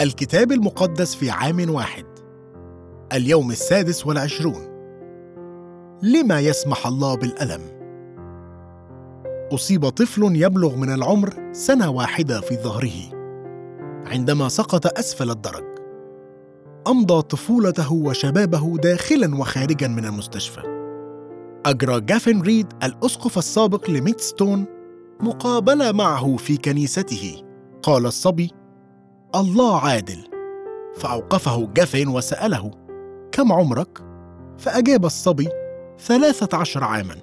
الكتاب المقدس في عام واحد. اليوم السادس والعشرون. لما يسمح الله بالألم؟ أصيب طفل يبلغ من العمر سنة واحدة في ظهره عندما سقط أسفل الدرج. أمضى طفولته وشبابه داخلا وخارجا من المستشفى. أجرى جافن ريد الأسقف السابق لميدستون مقابلة معه في كنيسته. قال الصبي الله عادل فأوقفه جافن وسأله كم عمرك؟ فأجاب الصبي ثلاثة عشر عاما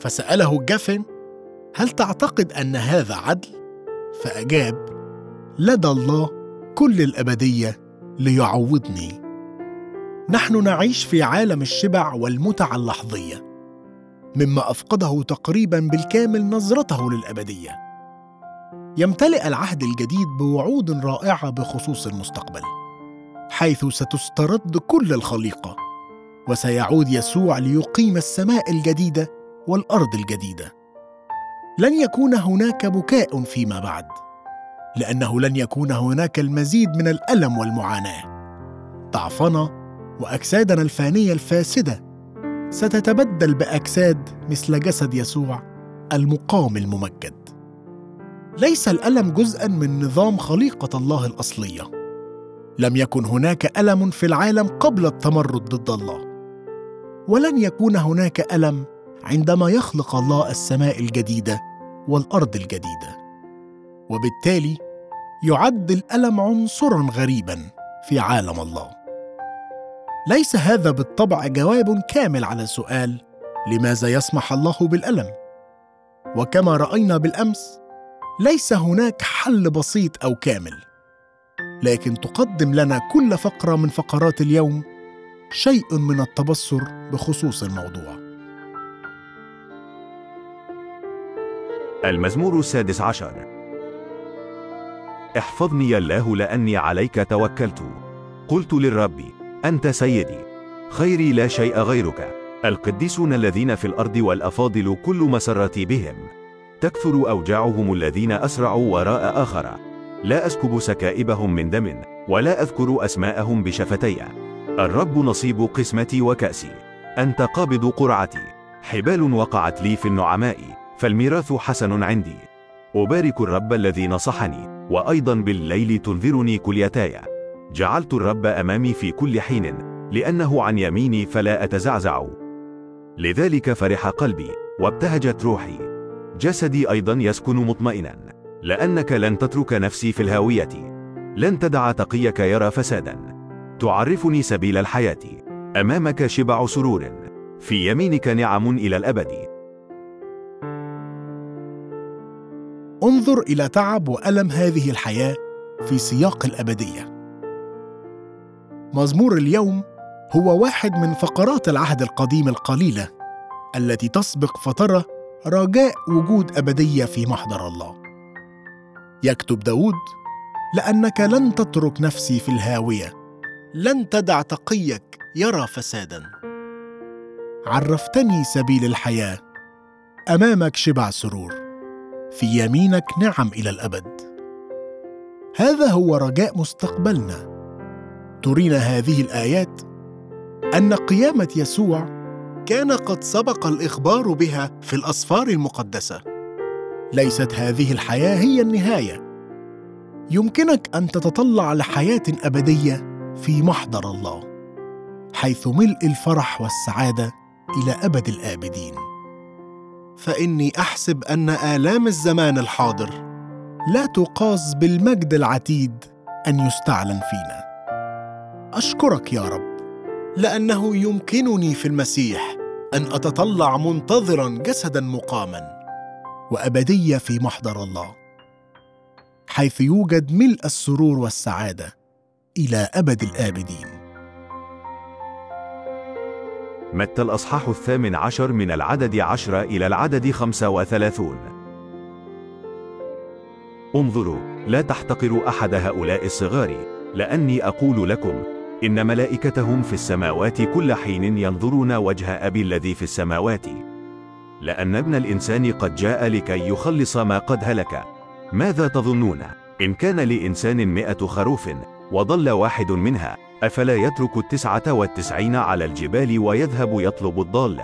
فسأله جافن هل تعتقد أن هذا عدل؟ فأجاب لدى الله كل الأبدية ليعوضني نحن نعيش في عالم الشبع والمتعة اللحظية مما أفقده تقريبا بالكامل نظرته للأبدية يمتلئ العهد الجديد بوعود رائعة بخصوص المستقبل حيث ستسترد كل الخليقة وسيعود يسوع ليقيم السماء الجديدة والأرض الجديدة. لن يكون هناك بكاء فيما بعد لأنه لن يكون هناك المزيد من الألم والمعاناة. ضعفنا وأجسادنا الفانية الفاسدة ستتبدل بأجساد مثل جسد يسوع المقام الممجد. ليس الألم جزءا من نظام خليقة الله الأصلية. لم يكن هناك ألم في العالم قبل التمرد ضد الله. ولن يكون هناك ألم عندما يخلق الله السماء الجديدة والأرض الجديدة. وبالتالي يعد الألم عنصرا غريبا في عالم الله. ليس هذا بالطبع جواب كامل على سؤال لماذا يسمح الله بالألم؟ وكما رأينا بالأمس ليس هناك حل بسيط أو كامل. لكن تقدم لنا كل فقرة من فقرات اليوم شيء من التبصر بخصوص الموضوع. المزمور السادس عشر. احفظني الله لأني عليك توكلت. قلت للرب أنت سيدي. خيري لا شيء غيرك. القديسون الذين في الأرض والأفاضل كل مسرتي بهم. تكثر أوجاعهم الذين أسرعوا وراء آخر. لا أسكب سكائبهم من دم ولا أذكر أسماءهم بشفتي. الرب نصيب قسمتي وكأسي. أنت قابض قرعتي. حبال وقعت لي في النعماء. فالميراث حسن عندي. أبارك الرب الذي نصحني وأيضا بالليل تنذرني كليتاي جعلت الرب أمامي في كل حين لأنه عن يميني فلا أتزعزع. لذلك فرح قلبي وابتهجت روحي. جسدي أيضا يسكن مطمئنا لأنك لن تترك نفسي في الهاوية. لن تدع تقيك يرى فسادا. تعرفني سبيل الحياة. أمامك شبع سرور. في يمينك نعم إلى الأبد. انظر إلى تعب وألم هذه الحياة في سياق الأبدية. مزمور اليوم هو واحد من فقرات العهد القديم القليلة التي تسبق فترة رجاء وجود أبدية في محضر الله. يكتب داود لأنك لن تترك نفسي في الهاوية لن تدع تقيك يرى فسادا. عرفتني سبيل الحياة أمامك شبع سرور في يمينك نعم إلى الأبد. هذا هو رجاء مستقبلنا. ترينا هذه الآيات أن قيامة يسوع كان قد سبق الإخبار بها في الأسفار المقدسة. ليست هذه الحياة هي النهاية. يمكنك أن تتطلع لحياة أبدية في محضر الله حيث ملء الفرح والسعادة إلى أبد الآبدين. فإني أحسب أن آلام الزمان الحاضر لا تقاس بالمجد العتيد أن يستعلن فينا. أشكرك يا رب لأنه يمكنني في المسيح أن أتطلع منتظرا جسدا مقاما وأبدية في محضر الله حيث يوجد ملء السرور والسعادة إلى أبد الآبدين. متى الأصحاح الثامن عشر من العدد عشر إلى العدد خمسة وثلاثون؟ انظروا لا تحتقروا أحد هؤلاء الصغار لأني أقول لكم إن ملائكتهم في السماوات كل حين ينظرون وجه أبي الذي في السماوات. لأن ابن الإنسان قد جاء لكي يخلص ما قد هلك. ماذا تظنون؟ إن كان لإنسان مئة خروف وضل واحد منها أفلا يترك التسعة والتسعين على الجبال ويذهب يطلب الضال؟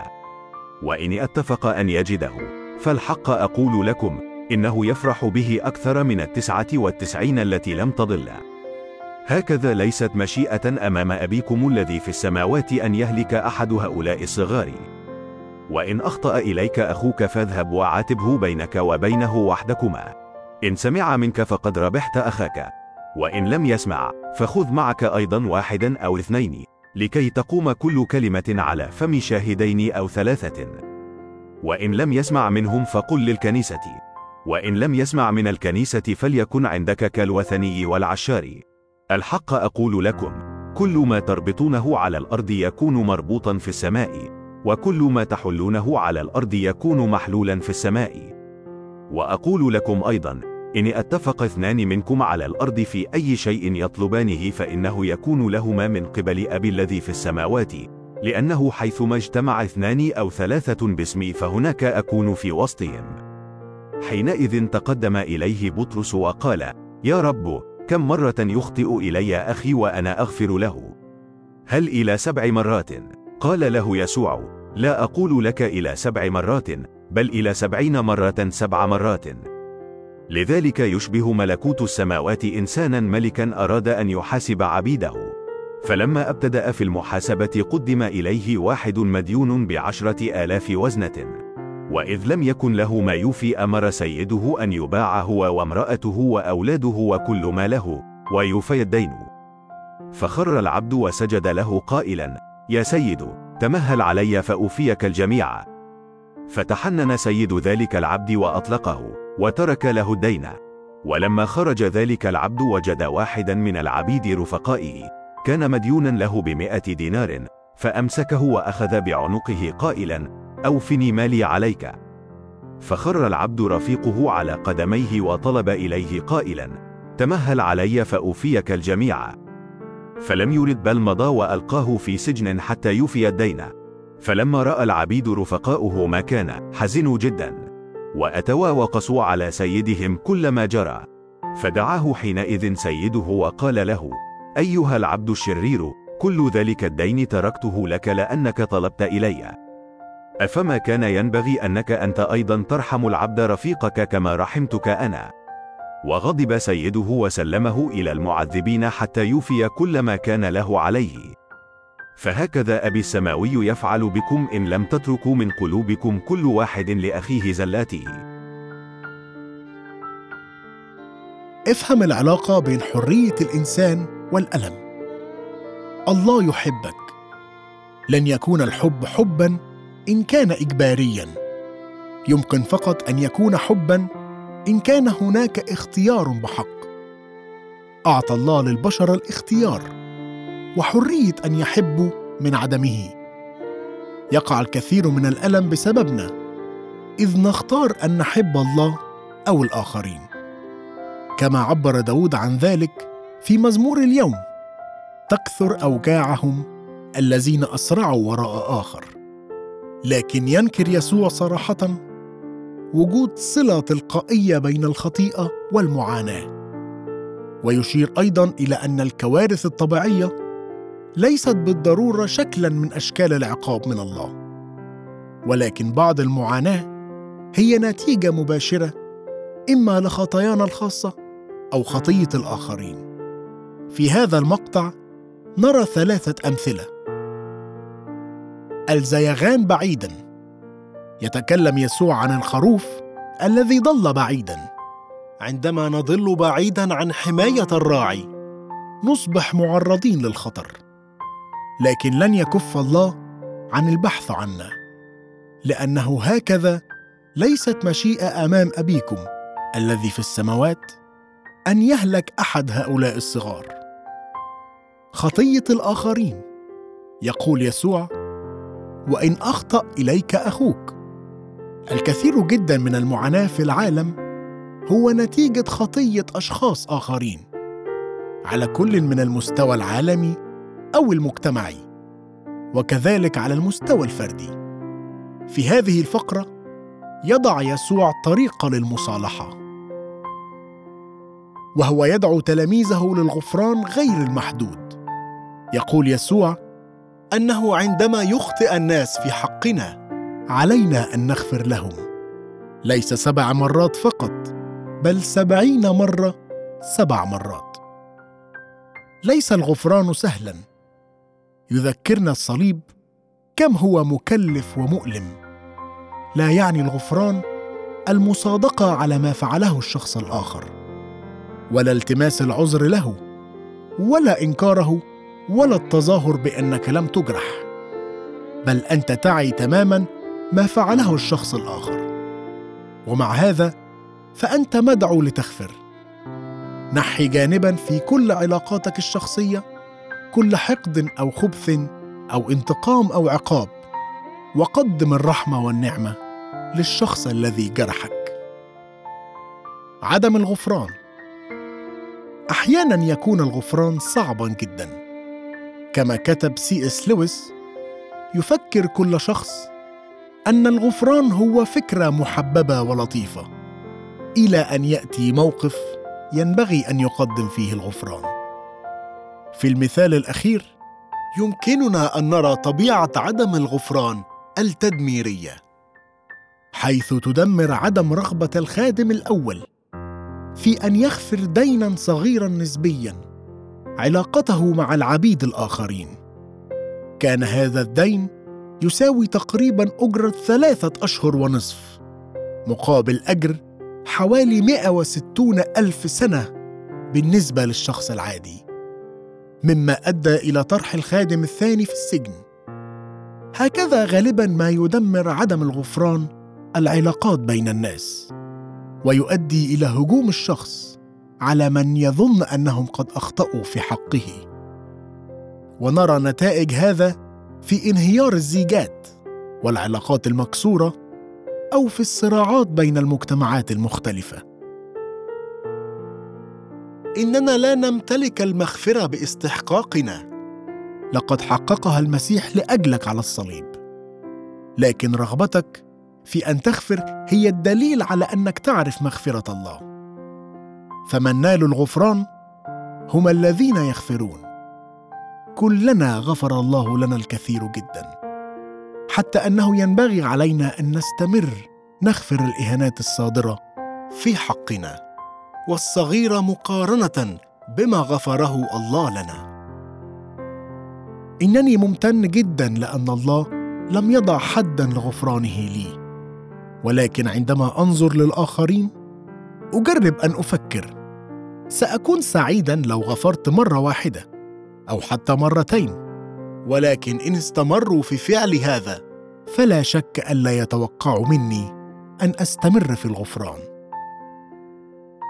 وإن اتفق أن يجده فالحق أقول لكم إنه يفرح به أكثر من التسعة والتسعين التي لم تضل. هكذا ليست مشيئة أمام أبيكم الذي في السماوات أن يهلك أحد هؤلاء الصغار. وإن أخطأ إليك أخوك فاذهب وعاتبه بينك وبينه وحدكما. إن سمع منك فقد ربحت أخاك. وإن لم يسمع فخذ معك أيضا واحدا أو اثنين لكي تقوم كل كلمة على فم شاهدين أو ثلاثة. وإن لم يسمع منهم فقل للكنيسة. وإن لم يسمع من الكنيسة فليكن عندك كالوثني والعشار. الحق أقول لكم كل ما تربطونه على الأرض يكون مربوطا في السماء وكل ما تحلونه على الأرض يكون محلولا في السماء. وأقول لكم أيضا إن أتفق اثنان منكم على الأرض في أي شيء يطلبانه فإنه يكون لهما من قبل أبي الذي في السماوات لأنه حيثما اجتمع اثنان أو ثلاثة باسمي فهناك أكون في وسطهم. حينئذ تقدم إليه بطرس وقال يا رب كم مرة يخطئ إلي أخي وأنا أغفر له؟ هل إلى سبع مرات؟ قال له يسوع لا أقول لك إلى سبع مرات بل إلى سبعين مرة سبع مرات. لذلك يشبه ملكوت السماوات إنسانا ملكا أراد أن يحاسب عبيده. فلما أبتدأ في المحاسبة قدم إليه واحد مديون بعشرة آلاف وزنة. وإذ لم يكن له ما يوفي أمر سيده أن يباع هو وامرأته وأولاده وكل ما له ويوفي الدين. فخر العبد وسجد له قائلا يا سيد تمهل علي فأوفيك الجميع. فتحنن سيد ذلك العبد وأطلقه وترك له الدين. ولما خرج ذلك العبد وجد واحدا من العبيد رفقائه كان مديونا له بمئة دينار فأمسكه وأخذ بعنقه قائلا أوفني مالي عليك. فخر العبد رفيقه على قدميه وطلب إليه قائلا تمهل علي فأوفيك الجميع. فلم يرد بل مضى وألقاه في سجن حتى يوفي الدين. فلما رأى العبيد رفقاؤه ما كان حزنوا جدا. وأتوا وقصوا على سيدهم كل ما جرى. فدعاه حينئذ سيده وقال له أيها العبد الشرير كل ذلك الدين تركته لك لأنك طلبت إلي. أفما كان ينبغي أنك أنت أيضا ترحم العبد رفيقك كما رحمتك أنا؟ وغضب سيده وسلمه إلى المعذبين حتى يوفي كل ما كان له عليه. فهكذا أبي السماوي يفعل بكم إن لم تتركوا من قلوبكم كل واحد لأخيه زلاته. افهم العلاقة بين حرية الإنسان والألم. الله يحبك. لن يكون الحب حبا إن كان إجباريا. يمكن فقط أن يكون حبا إن كان هناك اختيار بحق. أعطى الله للبشر الاختيار وحرية أن يحبوا من عدمه. يقع الكثير من الألم بسببنا إذ نختار أن نحب الله أو الآخرين. كما عبر داود عن ذلك في مزمور اليوم تكثر أوجاعهم الذين أسرعوا وراء آخر. لكن ينكر يسوع صراحة وجود صلة تلقائية بين الخطيئة والمعاناة. ويشير أيضا إلى أن الكوارث الطبيعية ليست بالضرورة شكلا من أشكال العقاب من الله. ولكن بعض المعاناة هي نتيجة مباشرة إما لخطايانا الخاصة أو خطية الآخرين. في هذا المقطع نرى ثلاثة أمثلة. الزيغان بعيدا. يتكلم يسوع عن الخروف الذي ضل بعيدا. عندما نضل بعيدا عن حماية الراعي نصبح معرضين للخطر. لكن لن يكف الله عن البحث عنا لأنه هكذا ليست مشيئة أمام أبيكم الذي في السماوات أن يهلك أحد هؤلاء الصغار. خطية الآخرين يقول يسوع وإن أخطأ إليك أخوك. الكثير جدا من المعاناة في العالم هو نتيجة خطية أشخاص آخرين على كل من المستوى العالمي أو المجتمعي وكذلك على المستوى الفردي. في هذه الفقرة يضع يسوع طريقه للمصالحة وهو يدعو تلاميذه للغفران غير المحدود. يقول يسوع أنه عندما يخطئ الناس في حقنا علينا أن نغفر لهم. ليس سبع مرات فقط بل سبعين مرة سبع مرات. ليس الغفران سهلا. يذكرنا الصليب كم هو مكلف ومؤلم. لا يعني الغفران المصادقة على ما فعله الشخص الآخر ولا التماس العذر له ولا إنكاره ولا التظاهر بأنك لم تجرح بل أنت تعي تماما ما فعله الشخص الآخر. ومع هذا فأنت مدعو لتغفر. نحي جانبا في كل علاقاتك الشخصية كل حقد أو خبث أو انتقام أو عقاب وقدم الرحمة والنعمة للشخص الذي جرحك. عدم الغفران. أحيانا يكون الغفران صعبا جدا. كما كتب سي إس لويس يفكر كل شخص أن الغفران هو فكرة محببة ولطيفة إلى أن يأتي موقف ينبغي أن يقدم فيه الغفران. في المثال الأخير يمكننا أن نرى طبيعة عدم الغفران التدميرية حيث تدمر عدم رغبة الخادم الأول في أن يغفر دينا صغيرا نسبيا. علاقته مع العبيد الآخرين. كان هذا الدين يساوي تقريبا اجره ثلاثة أشهر ونصف مقابل أجر حوالي 160 ألف سنة بالنسبة للشخص العادي. مما أدى إلى طرح الخادم الثاني في السجن. هكذا غالبا ما يدمر عدم الغفران العلاقات بين الناس ويؤدي إلى هجوم الشخص. على من يظن أنهم قد أخطأوا في حقه. ونرى نتائج هذا في انهيار الزيجات والعلاقات المكسورة أو في الصراعات بين المجتمعات المختلفة. إننا لا نمتلك المغفرة باستحقاقنا. لقد حققها المسيح لأجلك على الصليب. لكن رغبتك في أن تغفر هي الدليل على أنك تعرف مغفرة الله. فمن نالوا الغفران؟ هم الذين يغفرون. كلنا غفر الله لنا الكثير جدا. حتى أنه ينبغي علينا أن نستمر نغفر الإهانات الصادرة في حقنا. والصغيره مقارنة بما غفره الله لنا. إنني ممتن جدا لأن الله لم يضع حدا لغفرانه لي. ولكن عندما أنظر للآخرين أجرب أن أفكر. سأكون سعيدا لو غفرت مرة واحدة أو حتى مرتين ولكن إن استمروا في فعل هذا فلا شك الا يتوقعوا مني أن أستمر في الغفران.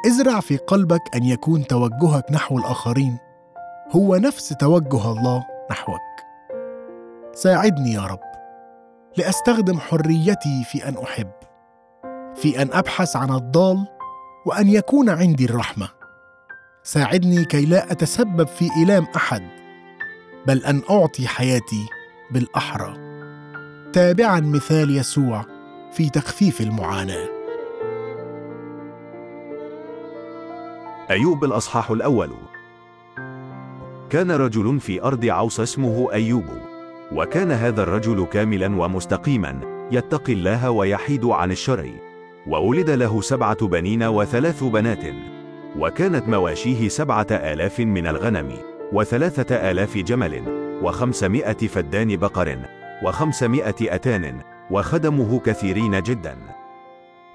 ازرع في قلبك أن يكون توجهك نحو الآخرين هو نفس توجه الله نحوك. ساعدني يا رب لأستخدم حريتي في أن أحب في أن أبحث عن الضال وأن يكون عندي الرحمة. ساعدني كي لا أتسبب في إلام أحد بل أن أعطي حياتي بالأحرى. تابعا مثال يسوع في تخفيف المعاناة. أيوب الأصحاح الأول. كان رجل في أرض عوص اسمه أيوب وكان هذا الرجل كاملا ومستقيما يتقي الله ويحيد عن الشر وولد له سبعة بنين وثلاث بنات وكانت مواشيه سبعة آلاف من الغنم وثلاثة آلاف جمل وخمسمائة فدان بقر وخمسمائة أتان وخدمه كثيرين جدا.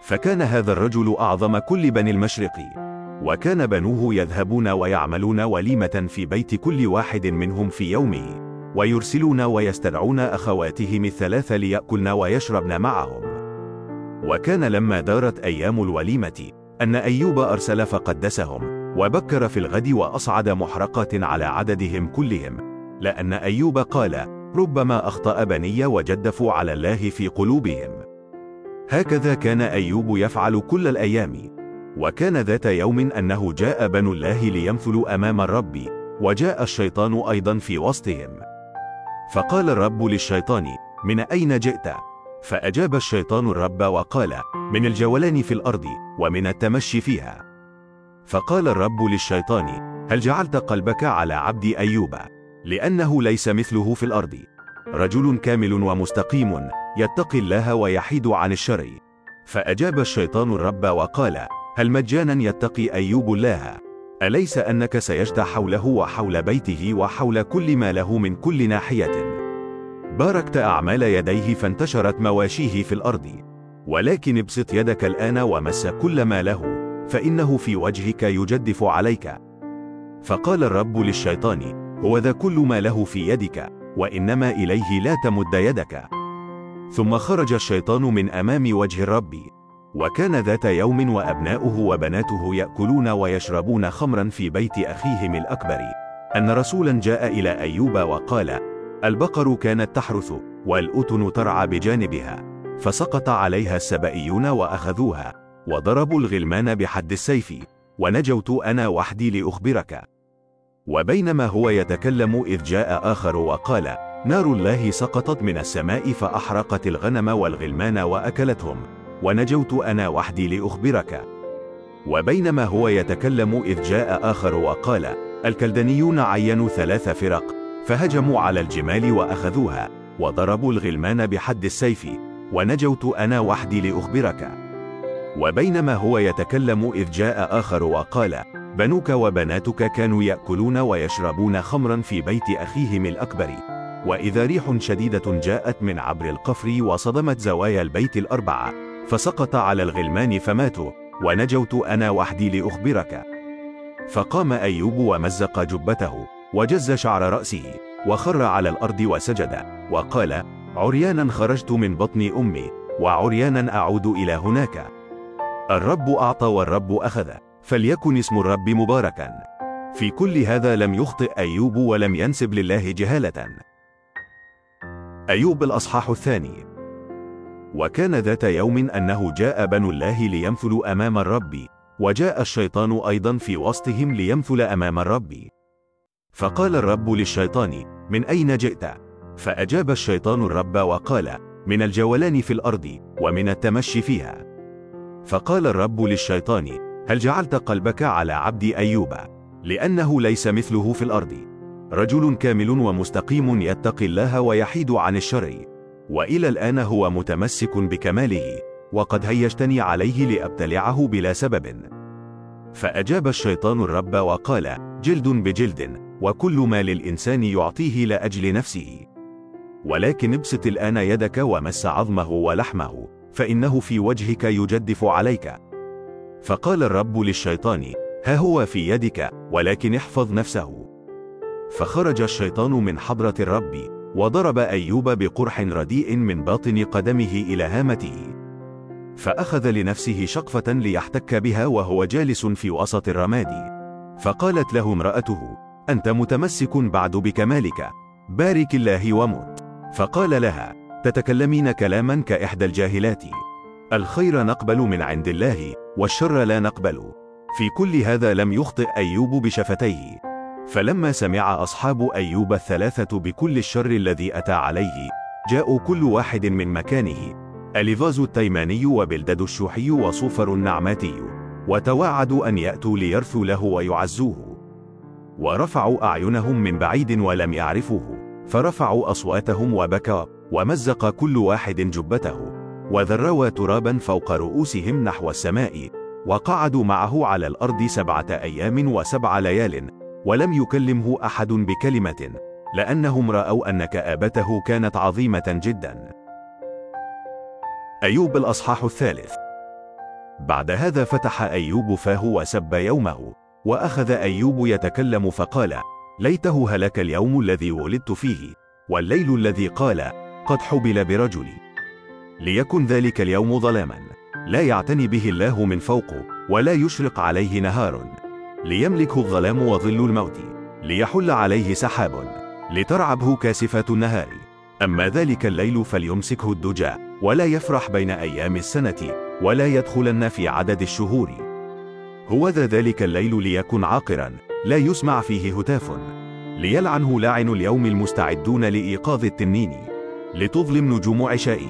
فكان هذا الرجل أعظم كل بني المشرق وكان بنوه يذهبون ويعملون وليمة في بيت كل واحد منهم في يومه ويرسلون ويستدعون أخواتهم الثلاث ليأكلن ويشربن معهم. وكان لما دارت أيام الوليمة أن أيوب أرسل فقدسهم وبكر في الغد وأصعد محرقة على عددهم كلهم لأن أيوب قال ربما أخطأ بني وجدفوا على الله في قلوبهم هكذا كان أيوب يفعل كل الأيام وكان ذات يوم أنه جاء بنو الله ليمثلوا أمام الرب وجاء الشيطان أيضا في وسطهم فقال الرب للشيطان من أين جئت؟ فأجاب الشيطان الرب وقال من الجولان في الأرض ومن التمشي فيها. فقال الرب للشيطان هل جعلت قلبك على عبدي أيوب؟ لأنه ليس مثله في الأرض. رجل كامل ومستقيم يتقي الله ويحيد عن الشر. فأجاب الشيطان الرب وقال هل مجانا يتقي أيوب الله؟ أليس أنك سيجتى حوله وحول بيته وحول كل ما له من كل ناحية؟ باركت أعمال يديه فانتشرت مواشيه في الأرض. ولكن ابسط يدك الآن ومس كل ما له فإنه في وجهك يجدف عليك. فقال الرب للشيطان هو ذا كل ما له في يدك وإنما إليه لا تمد يدك. ثم خرج الشيطان من أمام وجه الرب. وكان ذات يوم وأبناؤه وبناته يأكلون ويشربون خمرا في بيت أخيهم الأكبر. أن رسولا جاء إلى أيوب وقال البقر كانت تحرث والأتن ترعى بجانبها فسقط عليها السبائيون وأخذوها وضربوا الغلمان بحد السيف ونجوت أنا وحدي لأخبرك. وبينما هو يتكلم إذ جاء آخر وقال نار الله سقطت من السماء فأحرقت الغنم والغلمان وأكلتهم ونجوت أنا وحدي لأخبرك. وبينما هو يتكلم إذ جاء آخر وقال الكلدانيون عينوا ثلاث فرق فهجموا على الجمال وأخذوها وضربوا الغلمان بحد السيف ونجوت أنا وحدي لأخبرك. وبينما هو يتكلم إذ جاء آخر وقال بنوك وبناتك كانوا يأكلون ويشربون خمرا في بيت أخيهم الأكبر. وإذا ريح شديدة جاءت من عبر القفر وصدمت زوايا البيت الأربعة فسقط على الغلمان فماتوا ونجوت أنا وحدي لأخبرك. فقام أيوب ومزق جبته. وجز شعر رأسه وخر على الأرض وسجد وقال عريانا خرجت من بطن أمي وعريانا أعود إلى هناك. الرب أعطى والرب أخذ فليكن اسم الرب مباركا. في كل هذا لم يخطئ أيوب ولم ينسب لله جهالة. أيوب الأصحاح الثاني. وكان ذات يوم أنه جاء بنو الله ليمثلوا أمام الرب وجاء الشيطان أيضا في وسطهم ليمثل أمام الرب. فقال الرب للشيطان من أين جئت؟ فأجاب الشيطان الرب وقال من الجولان في الأرض ومن التمشي فيها. فقال الرب للشيطان هل جعلت قلبك على عبد أيوب؟ لأنه ليس مثله في الأرض. رجل كامل ومستقيم يتقي الله ويحيد عن الشر وإلى الآن هو متمسك بكماله وقد هيجتني عليه لأبتلعه بلا سبب. فأجاب الشيطان الرب وقال جلد بجلد. وكل ما للإنسان يعطيه لأجل نفسه. ولكن ابسط الآن يدك ومس عظمه ولحمه فإنه في وجهك يجدف عليك. فقال الرب للشيطان ها هو في يدك ولكن احفظ نفسه. فخرج الشيطان من حضرة الرب وضرب أيوب بقرح رديء من باطن قدمه إلى هامته. فأخذ لنفسه شقفة ليحتك بها وهو جالس في وسط الرماد. فقالت له امرأته أنت متمسك بعد بكمالك. بارك الله ومت فقال لها تتكلمين كلاما كإحدى الجاهلات. الخير نقبل من عند الله والشر لا نقبل. في كل هذا لم يخطئ أيوب بشفتيه. فلما سمع أصحاب أيوب الثلاثة بكل الشر الذي أتى عليه جاءوا كل واحد من مكانه. أليفاز التيماني وبلدد الشوحي وصوفر النعماتي وتواعدوا أن يأتوا ليرثوا له ويعزوه. ورفعوا أعينهم من بعيد ولم يعرفوه. فرفعوا أصواتهم وبكى ومزق كل واحد جبته. وذروا ترابا فوق رؤوسهم نحو السماء وقعدوا معه على الأرض سبعة أيام وسبع ليال ولم يكلمه أحد بكلمة لأنهم رأوا أن كآبته كانت عظيمة جدا. أيوب الأصحاح الثالث. بعد هذا فتح أيوب فاه وسب يومه. وأخذ أيوب يتكلم فقال ليته هلك اليوم الذي ولدت فيه والليل الذي قال قد حبل برجلي ليكن ذلك اليوم ظلاما لا يعتني به الله من فوقه ولا يشرق عليه نهار. ليملكه الظلام وظل الموت ليحل عليه سحاب. لترعبه كاسفة النهار. أما ذلك الليل فليمسكه الدجى ولا يفرح بين أيام السنة ولا يدخلن في عدد الشهور. هو ذا ذلك الليل ليكن عاقرا لا يسمع فيه هتاف. ليلعنه لاعن اليوم المستعدون لإيقاظ التنين لتظلم نجوم عشائه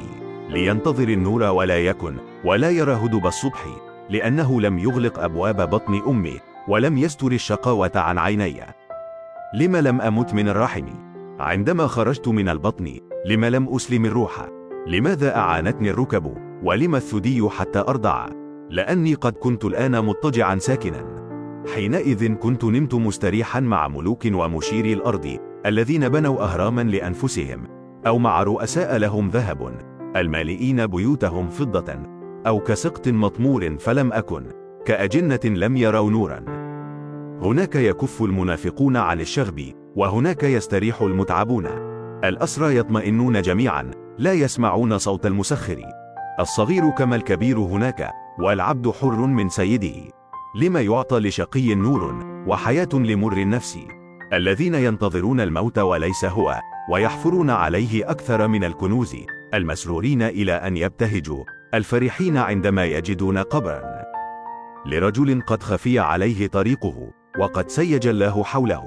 لينتظر النور ولا يكن ولا يرى هدب الصبح لأنه لم يغلق أبواب بطن أمي ولم يستر الشقاوة عن عيني. لم لم أمت من الرحم؟ عندما خرجت من البطن لم لم أسلم الروح؟ لماذا أعانتني الركب؟ ولم الثدي حتى أرضع؟ لأني قد كنت الآن مضطجعا ساكنا. حينئذ كنت نمت مستريحا مع ملوك ومشيري الأرض الذين بنوا أهراما لأنفسهم أو مع رؤساء لهم ذهب. المالئين بيوتهم فضة أو كسقط مطمور فلم أكن كأجنة لم يروا نورا. هناك يكف المنافقون عن الشغب وهناك يستريح المتعبون. الأسرى يطمئنون جميعا لا يسمعون صوت المسخر. الصغير كما الكبير هناك والعبد حر من سيده. لما يعطى لشقي نور وحياة لمر النفس. الذين ينتظرون الموت وليس هو ويحفرون عليه أكثر من الكنوز. المسرورين إلى أن يبتهجوا. الفرحين عندما يجدون قبرا. لرجل قد خفي عليه طريقه وقد سيج الله حوله.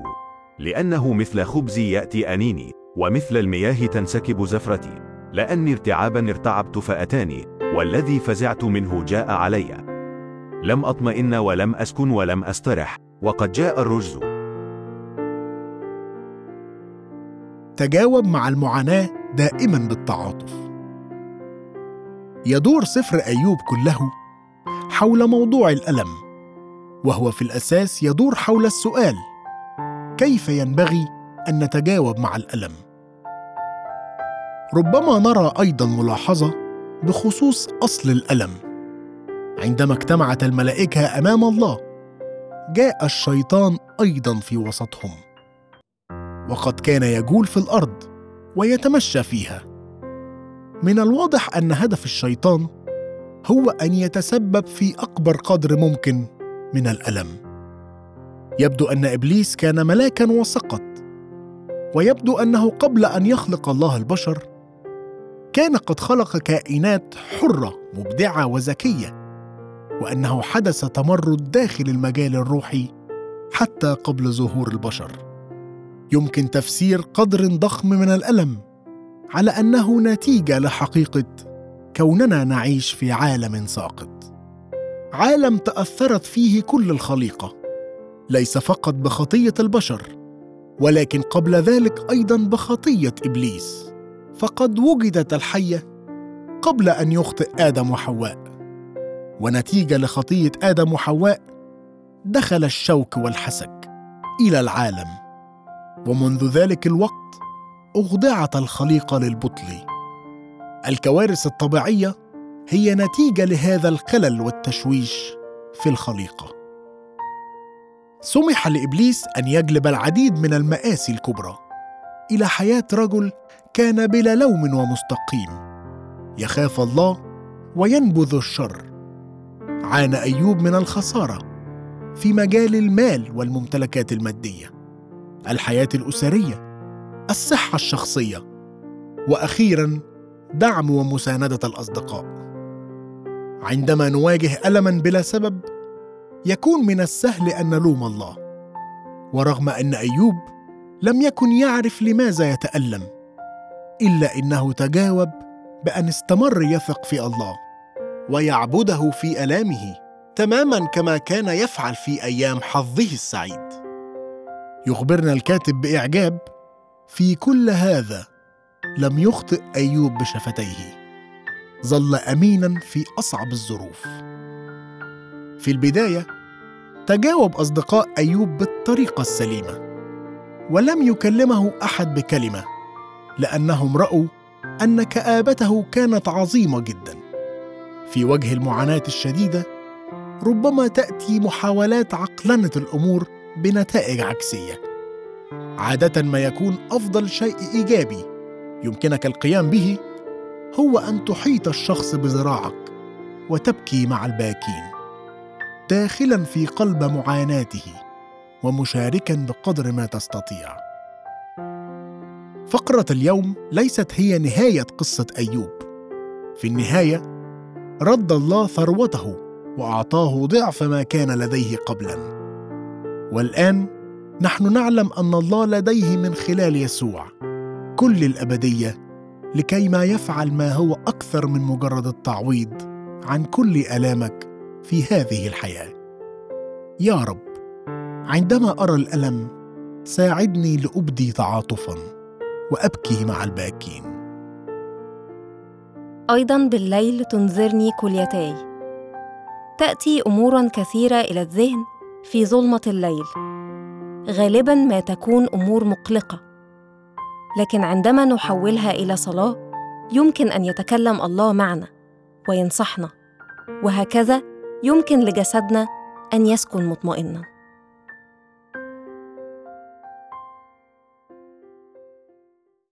لأنه مثل خبز يأتي أنيني ومثل المياه تنسكب زفرتي. لأني ارتعابا ارتعبت فأتاني. والذي فزعت منه جاء علي. لم أطمئن ولم أسكن ولم أسترح. وقد جاء الرجز. تجاوب مع المعاناة دائما بالتعاطف. يدور سفر أيوب كله حول موضوع الألم وهو في الأساس يدور حول السؤال كيف ينبغي أن نتجاوب مع الألم؟ ربما نرى أيضا ملاحظة بخصوص أصل الألم. عندما اجتمعت الملائكة أمام الله جاء الشيطان أيضا في وسطهم. وقد كان يجول في الأرض ويتمشى فيها. من الواضح أن هدف الشيطان هو أن يتسبب في أكبر قدر ممكن من الألم. يبدو أن إبليس كان ملاكا وسقط ويبدو أنه قبل أن يخلق الله البشر كان قد خلق كائنات حرة مبدعة وذكية وأنه حدث تمرد داخل المجال الروحي حتى قبل ظهور البشر. يمكن تفسير قدر ضخم من الألم على أنه نتيجة لحقيقة كوننا نعيش في عالم ساقط. عالم تأثرت فيه كل الخليقة ليس فقط بخطية البشر ولكن قبل ذلك أيضا بخطية إبليس. فقد وجدت الحية قبل أن يخطئ آدم وحواء. ونتيجة لخطية آدم وحواء دخل الشوك والحسك إلى العالم. ومنذ ذلك الوقت أخضعت الخليقة للبطل. الكوارث الطبيعية هي نتيجة لهذا الخلل والتشويش في الخليقة سمح لإبليس أن يجلب العديد من المآسي الكبرى إلى حياة رجل كان بلا لوم ومستقيم. يخاف الله وينبذ الشر. عانى أيوب من الخسارة في مجال المال والممتلكات المادية. الحياة الأسرية الصحة الشخصية وأخيرا دعم ومساندة الأصدقاء. عندما نواجه الما بلا سبب يكون من السهل أن نلوم الله. ورغم أن أيوب لم يكن يعرف لماذا يتألم إلا إنه تجاوب بأن استمر يثق في الله ويعبده في ألامه تماما كما كان يفعل في أيام حظه السعيد. يخبرنا الكاتب بإعجاب في كل هذا لم يخطئ أيوب بشفتيه. ظل أمينا في أصعب الظروف. في البداية تجاوب أصدقاء أيوب بالطريقة السليمة ولم يكلمه أحد بكلمة. لانهم راوا أن كآبته كانت عظيمة جدا. في وجه المعاناة الشديدة ربما تأتي محاولات عقلنة الأمور بنتائج عكسية. عادة ما يكون أفضل شيء إيجابي يمكنك القيام به هو أن تحيط الشخص بذراعك وتبكي مع الباكين داخلا في قلب معاناته ومشاركا بقدر ما تستطيع. فقرة اليوم ليست هي نهاية قصة أيوب. في النهاية رد الله ثروته وأعطاه ضعف ما كان لديه قبلا. والآن نحن نعلم أن الله لديه من خلال يسوع كل الأبدية لكي ما يفعل ما هو أكثر من مجرد التعويض عن كل ألامك في هذه الحياة. يا رب عندما أرى الألم ساعدني لأبدي تعاطفا. وأبكي مع الباكين. أيضا بالليل تنذرني كليتاي تأتي أمور كثيرة إلى الذهن في ظلمة الليل. غالبا ما تكون أمور مقلقة. لكن عندما نحولها إلى صلاة يمكن أن يتكلم الله معنا وينصحنا. وهكذا يمكن لجسدنا أن يسكن مطمئنا.